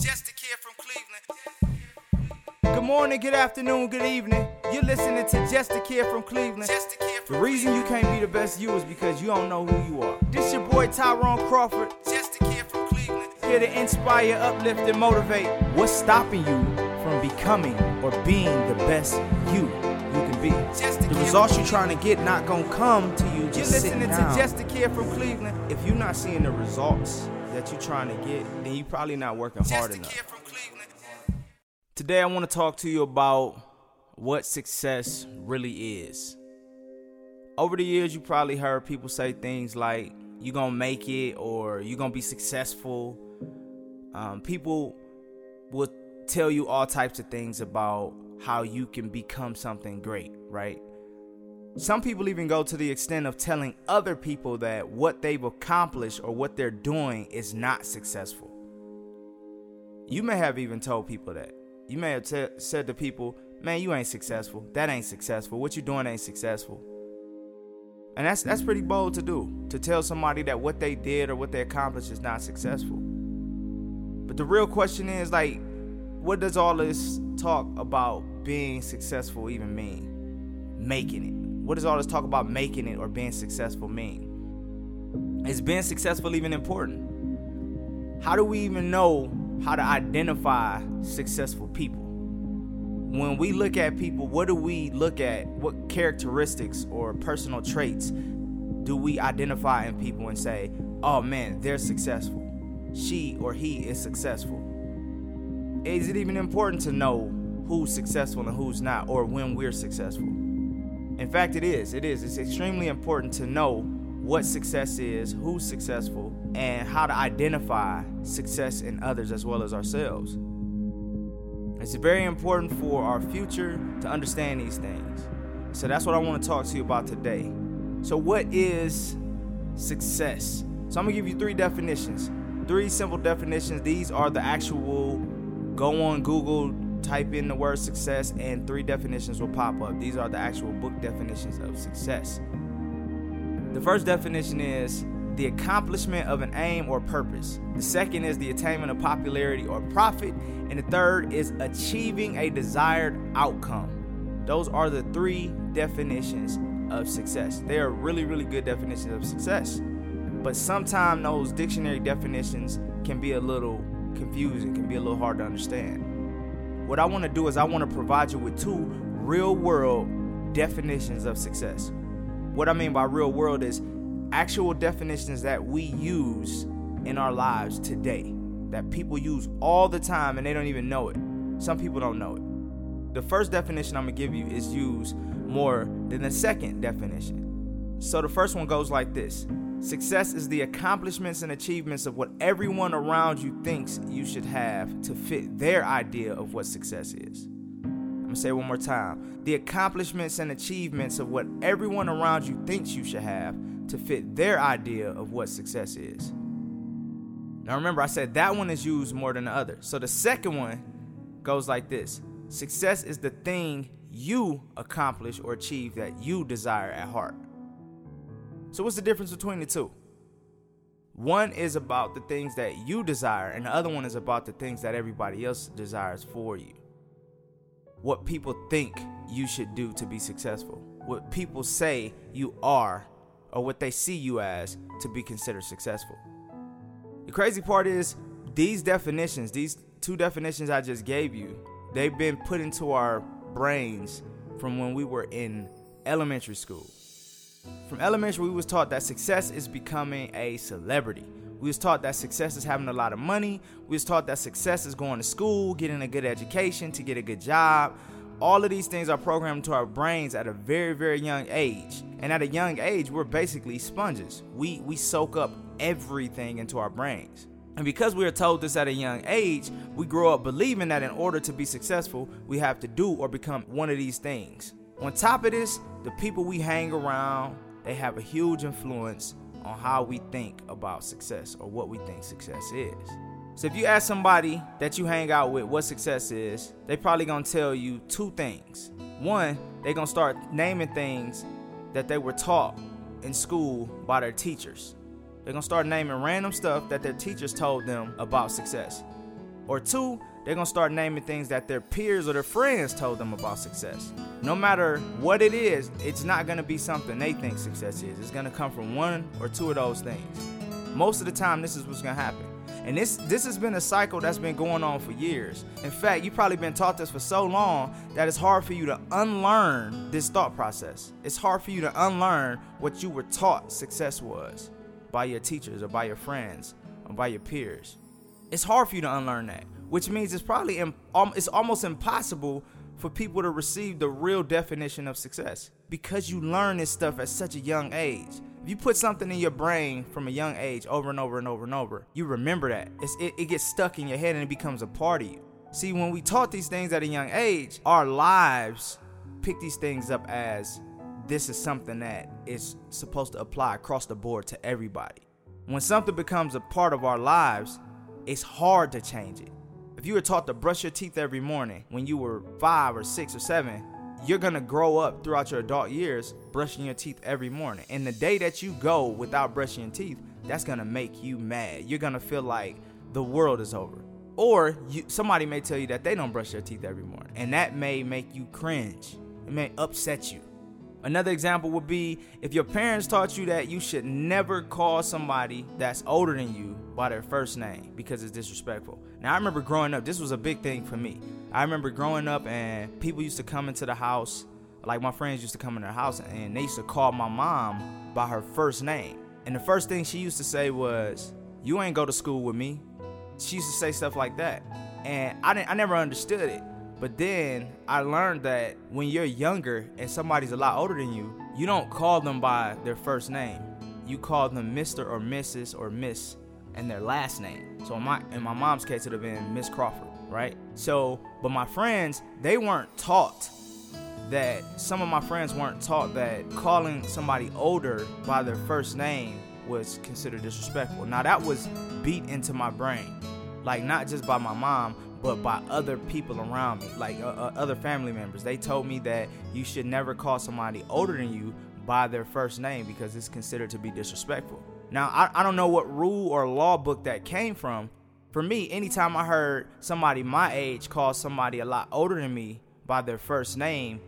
Just a kid from Cleveland. Good morning, good afternoon, good evening. You're listening to Just a Kid from Cleveland. Just a kid from the reason you can't be the best you is because you don't know who you are. This your boy Tyrone Crawford. Just a kid from Cleveland. Here to inspire, uplift, and motivate. What's stopping you from becoming or being the best you you can be? The results you're trying to get not gonna come to you just You're listening to Just a Kid from Cleveland. If you're not seeing the results that you're trying to get, then you're probably not working hard enough. Today I want to talk to you about what success really is. Over the years, you probably heard people say things like, you're gonna make it or you're gonna be successful. Um, people will tell you all types of things about how you can become something great, right? Some people even go to the extent of telling other people that what they've accomplished or what they're doing is not successful. You may have even told people that. You may have t- said to people, man, you ain't successful. That ain't successful. What you doing ain't successful. And that's that's pretty bold to do, to tell somebody that what they did or what they accomplished is not successful. But the real question is like what does all this talk about being successful even mean? Making it. What does all this talk about making it or being successful mean? Is being successful even important? How do we even know how to identify successful people? when we look at people, what do we look at? What characteristics or personal traits do we identify in people and say, oh man, they're successful? She or he is successful. Is it even important to know who's successful and who's not, or when we're successful? In fact, it is. It is. It's extremely important to know what success is, who's successful, and how to identify success in others as well as ourselves. It's very important for our future to understand these things. So that's what I want to talk to you about today. So, what is success? So, I'm going to give you three definitions. Three simple definitions. These are the actual go on Google, type in the word success, and three definitions will pop up. These are the actual book definitions of success. The first definition is the accomplishment of an aim or purpose. The second is the attainment of popularity or profit. And the third is achieving a desired outcome. Those are the three definitions of success. They are really, really good definitions of success. But sometimes those dictionary definitions can be a little confusing, can be a little hard to understand. What I want to do is I want to provide you with two real world definitions of success. What I mean by real world is actual definitions that we use in our lives today that people use all the time and they don't even know it. Some people don't know it. The first definition I'm gonna give you is used more than the second definition. So the first one goes like this Success is the accomplishments and achievements of what everyone around you thinks you should have to fit their idea of what success is. I'm gonna say one more time. The accomplishments and achievements of what everyone around you thinks you should have to fit their idea of what success is. Now remember, I said that one is used more than the other. So the second one goes like this Success is the thing you accomplish or achieve that you desire at heart. So, what's the difference between the two? One is about the things that you desire, and the other one is about the things that everybody else desires for you. What people think you should do to be successful, what people say you are or what they see you as to be considered successful. The crazy part is these definitions, these two definitions I just gave you, they've been put into our brains from when we were in elementary school. From elementary, we was taught that success is becoming a celebrity. We was taught that success is having a lot of money. We was taught that success is going to school, getting a good education, to get a good job. All of these things are programmed to our brains at a very, very young age. And at a young age, we're basically sponges. We we soak up everything into our brains. And because we are told this at a young age, we grow up believing that in order to be successful, we have to do or become one of these things. On top of this, the people we hang around, they have a huge influence on how we think about success or what we think success is. So if you ask somebody that you hang out with what success is, they probably gonna tell you two things. One, they gonna start naming things that they were taught in school by their teachers. They're gonna start naming random stuff that their teachers told them about success. Or two, they're gonna start naming things that their peers or their friends told them about success. No matter what it is, it's not gonna be something they think success is. It's gonna come from one or two of those things. Most of the time, this is what's gonna happen. And this this has been a cycle that's been going on for years. In fact, you've probably been taught this for so long that it's hard for you to unlearn this thought process. It's hard for you to unlearn what you were taught success was by your teachers or by your friends or by your peers. It's hard for you to unlearn that, which means it's probably um, it's almost impossible for people to receive the real definition of success because you learn this stuff at such a young age. If you put something in your brain from a young age over and over and over and over, you remember that. It, it gets stuck in your head and it becomes a part of you. See, when we taught these things at a young age, our lives pick these things up as this is something that is supposed to apply across the board to everybody. When something becomes a part of our lives, it's hard to change it. If you were taught to brush your teeth every morning when you were five or six or seven, you're gonna grow up throughout your adult years brushing your teeth every morning. And the day that you go without brushing your teeth, that's gonna make you mad. You're gonna feel like the world is over. Or you, somebody may tell you that they don't brush their teeth every morning, and that may make you cringe. It may upset you. Another example would be if your parents taught you that you should never call somebody that's older than you by their first name because it's disrespectful. Now, I remember growing up, this was a big thing for me. I remember growing up and people used to come into the house, like my friends used to come in the house and they used to call my mom by her first name. And the first thing she used to say was, You ain't go to school with me. She used to say stuff like that. And I, didn't, I never understood it. But then I learned that when you're younger and somebody's a lot older than you, you don't call them by their first name. You call them Mr. or Mrs. or Miss and their last name. So in my in my mom's case it would have been Miss Crawford, right? So, but my friends, they weren't taught that some of my friends weren't taught that calling somebody older by their first name was considered disrespectful. Now that was beat into my brain. Like not just by my mom, but by other people around me, like uh, uh, other family members. They told me that you should never call somebody older than you by their first name because it's considered to be disrespectful. Now, I, I don't know what rule or law book that came from. For me, anytime I heard somebody my age call somebody a lot older than me by their first name,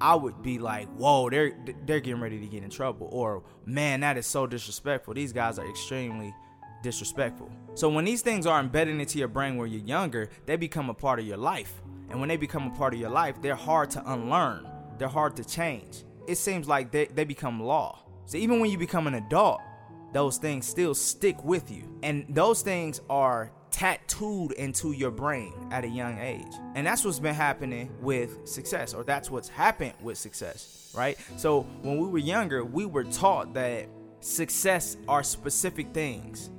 I would be like, "Whoa, they're they're getting ready to get in trouble," or "Man, that is so disrespectful. These guys are extremely disrespectful. So when these things are embedded into your brain where you're younger, they become a part of your life. And when they become a part of your life, they're hard to unlearn. They're hard to change. It seems like they, they become law. So even when you become an adult, those things still stick with you. And those things are tattooed into your brain at a young age. And that's what's been happening with success, or that's what's happened with success, right? So when we were younger, we were taught that success are specific things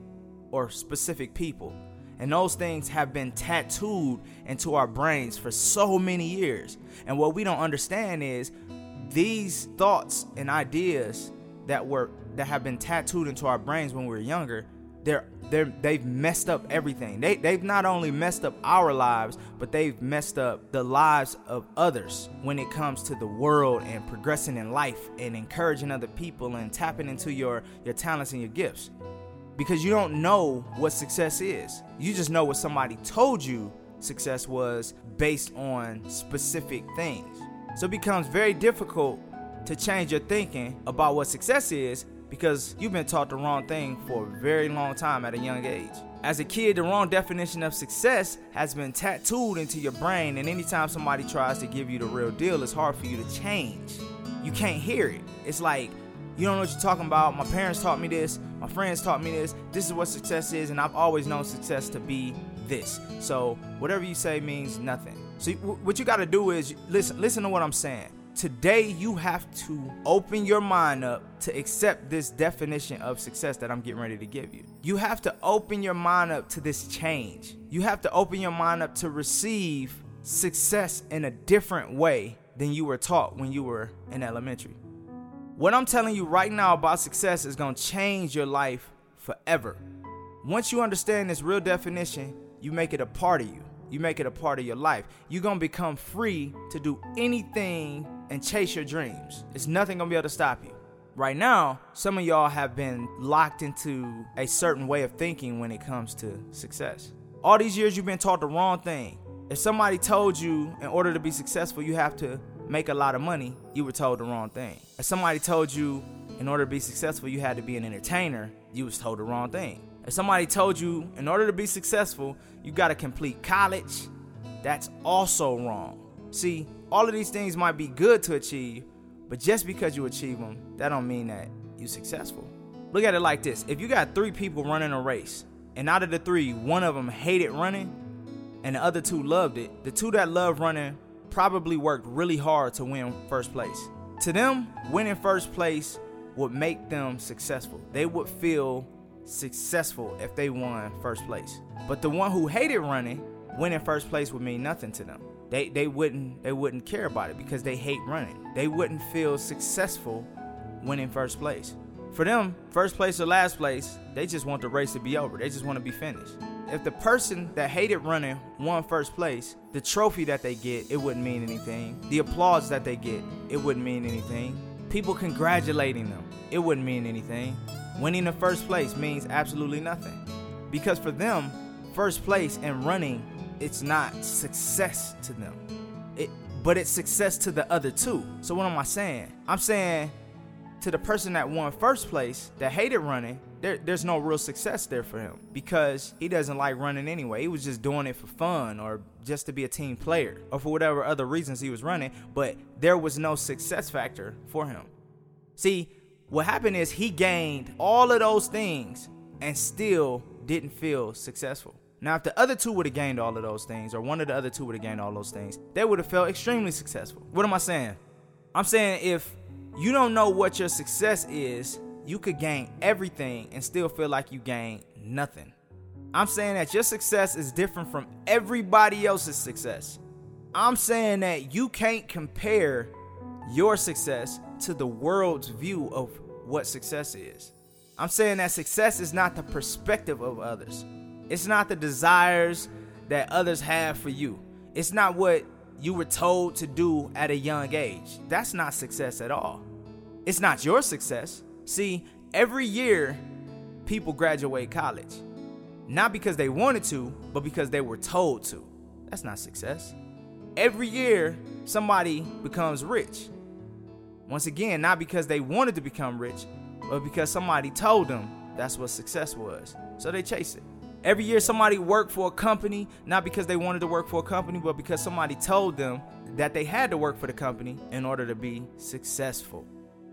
or specific people. And those things have been tattooed into our brains for so many years. And what we don't understand is these thoughts and ideas that were that have been tattooed into our brains when we were younger, they're they're they've messed up everything. They they've not only messed up our lives, but they've messed up the lives of others when it comes to the world and progressing in life and encouraging other people and tapping into your your talents and your gifts because you don't know what success is. You just know what somebody told you success was based on specific things. So it becomes very difficult to change your thinking about what success is because you've been taught the wrong thing for a very long time at a young age. As a kid, the wrong definition of success has been tattooed into your brain, and anytime somebody tries to give you the real deal, it's hard for you to change. You can't hear it. It's like you don't know what you're talking about. My parents taught me this. My friends taught me this. This is what success is, and I've always known success to be this. So whatever you say means nothing. So what you got to do is listen. Listen to what I'm saying. Today you have to open your mind up to accept this definition of success that I'm getting ready to give you. You have to open your mind up to this change. You have to open your mind up to receive success in a different way than you were taught when you were in elementary. What I'm telling you right now about success is going to change your life forever. Once you understand this real definition, you make it a part of you. You make it a part of your life. You're going to become free to do anything and chase your dreams. It's nothing going to be able to stop you. Right now, some of y'all have been locked into a certain way of thinking when it comes to success. All these years you've been taught the wrong thing. If somebody told you in order to be successful, you have to make a lot of money, you were told the wrong thing. If somebody told you in order to be successful, you had to be an entertainer, you was told the wrong thing. If somebody told you in order to be successful, you got to complete college, that's also wrong. See, all of these things might be good to achieve, but just because you achieve them, that don't mean that you're successful. Look at it like this. If you got 3 people running a race, and out of the 3, one of them hated running and the other two loved it, the two that loved running probably worked really hard to win first place. To them, winning first place would make them successful. They would feel successful if they won first place. But the one who hated running, winning first place would mean nothing to them. They they wouldn't they wouldn't care about it because they hate running. They wouldn't feel successful winning first place. For them, first place or last place, they just want the race to be over. They just want to be finished. If the person that hated running won first place, the trophy that they get, it wouldn't mean anything. The applause that they get, it wouldn't mean anything. People congratulating them, it wouldn't mean anything. Winning the first place means absolutely nothing. Because for them, first place and running, it's not success to them. It but it's success to the other two. So what am I saying? I'm saying to the person that won first place that hated running, there, there's no real success there for him because he doesn't like running anyway. He was just doing it for fun or just to be a team player or for whatever other reasons he was running, but there was no success factor for him. See, what happened is he gained all of those things and still didn't feel successful. Now, if the other two would have gained all of those things, or one of the other two would have gained all those things, they would have felt extremely successful. What am I saying? I'm saying if you don't know what your success is, you could gain everything and still feel like you gained nothing. I'm saying that your success is different from everybody else's success. I'm saying that you can't compare your success to the world's view of what success is. I'm saying that success is not the perspective of others. It's not the desires that others have for you. It's not what you were told to do at a young age. That's not success at all. It's not your success. See, every year people graduate college. Not because they wanted to, but because they were told to. That's not success. Every year somebody becomes rich. Once again, not because they wanted to become rich, but because somebody told them that's what success was. So they chase it. Every year somebody worked for a company, not because they wanted to work for a company, but because somebody told them that they had to work for the company in order to be successful.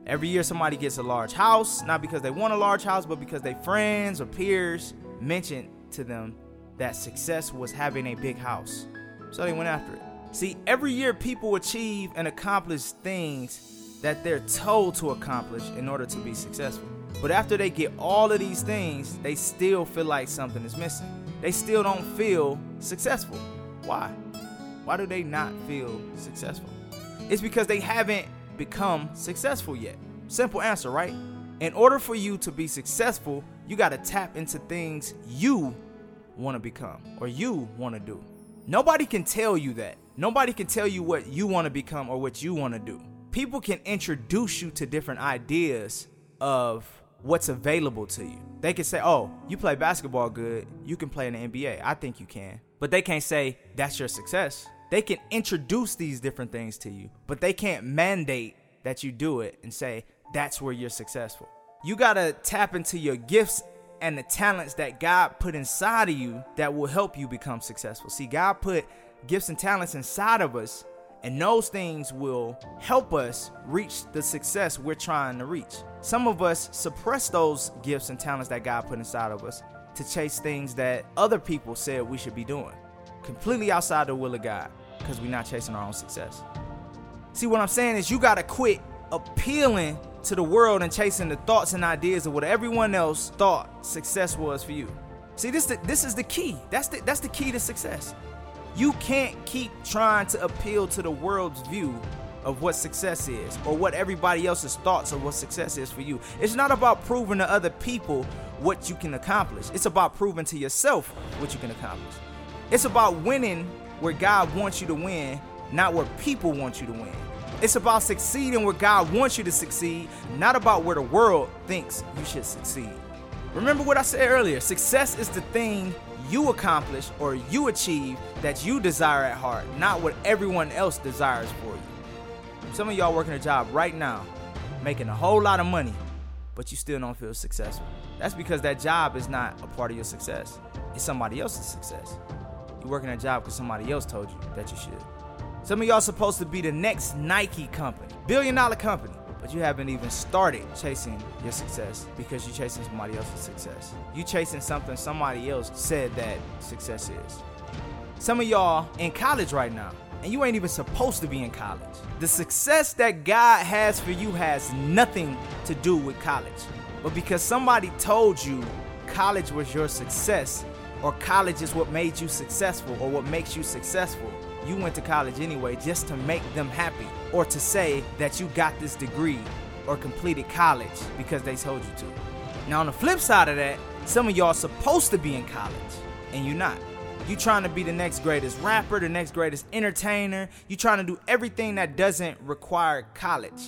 Every year, somebody gets a large house, not because they want a large house, but because their friends or peers mentioned to them that success was having a big house. So they went after it. See, every year, people achieve and accomplish things that they're told to accomplish in order to be successful. But after they get all of these things, they still feel like something is missing. They still don't feel successful. Why? Why do they not feel successful? It's because they haven't become successful yet? Simple answer, right? In order for you to be successful, you got to tap into things you want to become or you want to do. Nobody can tell you that. Nobody can tell you what you want to become or what you want to do. People can introduce you to different ideas of what's available to you. They can say, "Oh, you play basketball good. You can play in the NBA. I think you can." But they can't say that's your success. They can introduce these different things to you, but they can't mandate that you do it and say that's where you're successful. You got to tap into your gifts and the talents that God put inside of you that will help you become successful. See, God put gifts and talents inside of us, and those things will help us reach the success we're trying to reach. Some of us suppress those gifts and talents that God put inside of us to chase things that other people said we should be doing completely outside the will of God because we're not chasing our own success. See, what I'm saying is you got to quit appealing to the world and chasing the thoughts and ideas of what everyone else thought success was for you. See, this this is the key. That's the that's the key to success. You can't keep trying to appeal to the world's view of what success is or what everybody else's thoughts of what success is for you. It's not about proving to other people what you can accomplish. It's about proving to yourself what you can accomplish. It's about winning where God wants you to win, not where people want you to win. It's about succeeding where God wants you to succeed, not about where the world thinks you should succeed. Remember what I said earlier success is the thing you accomplish or you achieve that you desire at heart, not what everyone else desires for you. Some of y'all working a job right now, making a whole lot of money, but you still don't feel successful. That's because that job is not a part of your success. It's somebody else's success. You're working a job because somebody else told you that you should. Some of y'all supposed to be the next Nike company, billion dollar company, but you haven't even started chasing your success because you're chasing somebody else's success. You chasing something somebody else said that success is. Some of y'all in college right now, and you ain't even supposed to be in college. The success that God has for you has nothing to do with college. But because somebody told you college was your success, or college is what made you successful, or what makes you successful, you went to college anyway just to make them happy or to say that you got this degree or completed college because they told you to. Now, on the flip side of that, some of y'all supposed to be in college and you're not. You trying to be the next greatest rapper, the next greatest entertainer. You trying to do everything that doesn't require college.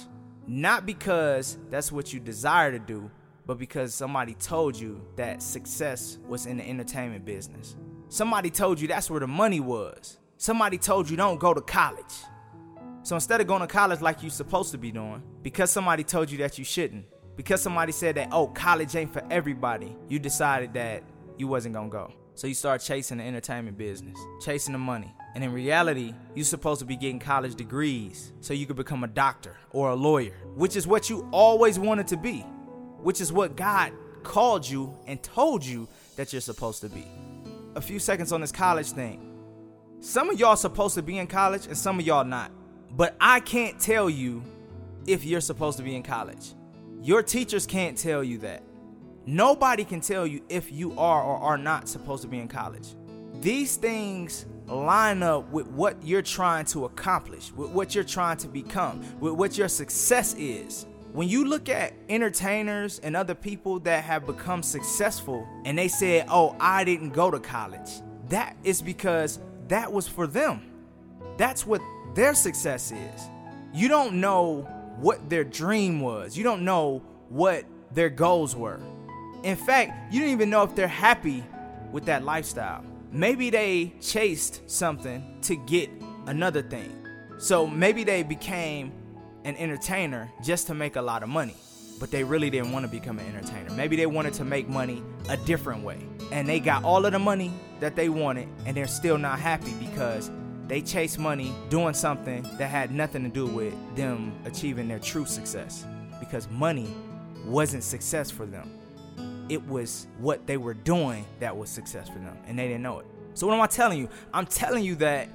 Not because that's what you desire to do, but because somebody told you that success was in the entertainment business. Somebody told you that's where the money was. Somebody told you don't go to college. So instead of going to college like you're supposed to be doing, because somebody told you that you shouldn't, because somebody said that, oh, college ain't for everybody, you decided that you wasn't gonna go. So you start chasing the entertainment business, chasing the money. And in reality, you're supposed to be getting college degrees so you could become a doctor or a lawyer, which is what you always wanted to be, which is what God called you and told you that you're supposed to be. A few seconds on this college thing. Some of y'all supposed to be in college and some of y'all not. But I can't tell you if you're supposed to be in college. Your teachers can't tell you that. Nobody can tell you if you are or are not supposed to be in college. These things line up with what you're trying to accomplish, with what you're trying to become, with what your success is. When you look at entertainers and other people that have become successful and they say, Oh, I didn't go to college, that is because that was for them. That's what their success is. You don't know what their dream was, you don't know what their goals were. In fact, you don't even know if they're happy with that lifestyle. Maybe they chased something to get another thing. So maybe they became an entertainer just to make a lot of money, but they really didn't want to become an entertainer. Maybe they wanted to make money a different way. And they got all of the money that they wanted and they're still not happy because they chased money doing something that had nothing to do with them achieving their true success. Because money wasn't success for them. It was what they were doing that was success for them and they didn't know it. So what am i telling you? I'm telling you that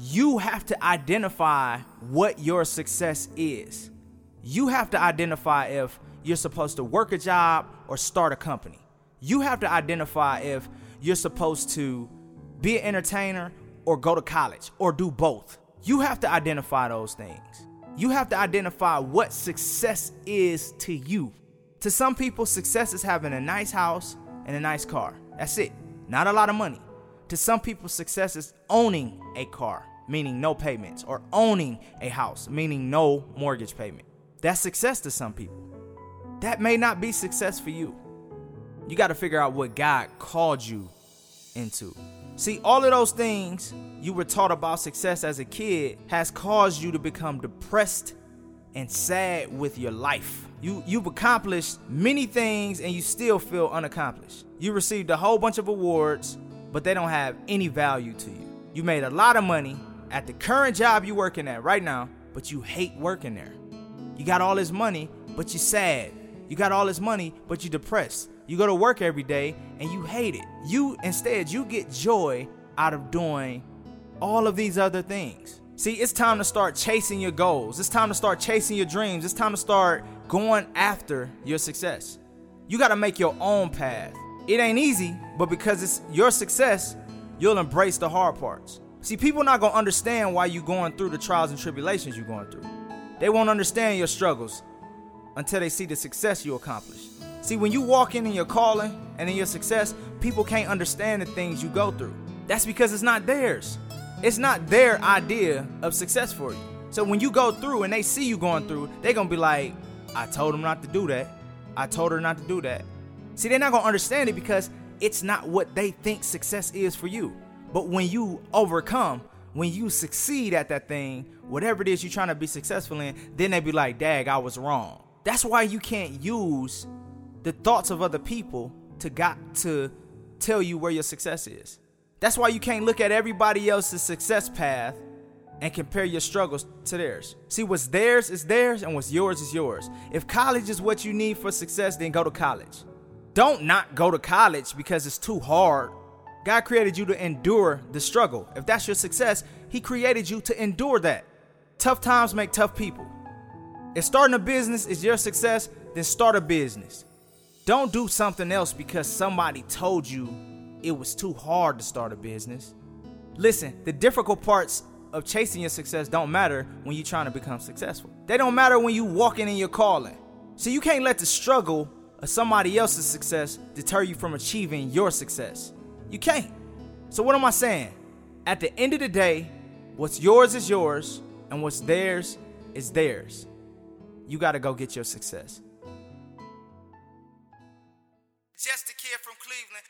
you have to identify what your success is you have to identify if you're supposed to work a job or start a company you have to identify if you're supposed to be an entertainer or go to college or do both. You have to identify those things. You have to identify what success is to you. To some people, success is having a nice house and a nice car. That's it. Not a lot of money. To some people, success is owning a car, meaning no payments, or owning a house, meaning no mortgage payment. That's success to some people. That may not be success for you you got to figure out what God called you into. See, all of those things you were taught about success as a kid has caused you to become depressed and sad with your life. You you've accomplished many things and you still feel unaccomplished. You received a whole bunch of awards, but they don't have any value to you. You made a lot of money at the current job you're working at right now, but you hate working there. You got all this money, but you're sad. You got all this money, but you're depressed. You go to work every day and you hate it. You instead you get joy out of doing all of these other things. See, it's time to start chasing your goals. It's time to start chasing your dreams. It's time to start going after your success. You got to make your own path. It ain't easy, but because it's your success, you'll embrace the hard parts. See, people not to understand why you going through the trials and tribulations you're going through. They won't understand your struggles until they see the success you accomplish. See, when you walk in in your calling and in your success, people can't understand the things you go through. That's because it's not theirs. It's not their idea of success for you. So when you go through and they see you going through, they're gonna be like, I told him not to do that. I told her not to do that. See, they're not gonna understand it because it's not what they think success is for you. But when you overcome, when you succeed at that thing, whatever it is you're trying to be successful in, then they be like, dag, I was wrong. That's why you can't use the thoughts of other people to got to tell you where your success is. That's why you can't look at everybody else's success path and compare your struggles to theirs. See, what's theirs is theirs and what's yours is yours. If college is what you need for success, then go to college. Don't not go to college because it's too hard. God created you to endure the struggle. If that's your success, He created you to endure that. Tough times make tough people. If starting a business is your success, then start a business. Don't do something else because somebody told you it was too hard to start a business. Listen, the difficult parts of chasing your success don't matter when you're trying to become successful. They don't matter when you're walking in your calling. So you can't let the struggle of somebody else's success deter you from achieving your success. You can't. So what am I saying? At the end of the day, what's yours is yours and what's theirs is theirs. You got to go get your success. Just a kid from Cleveland.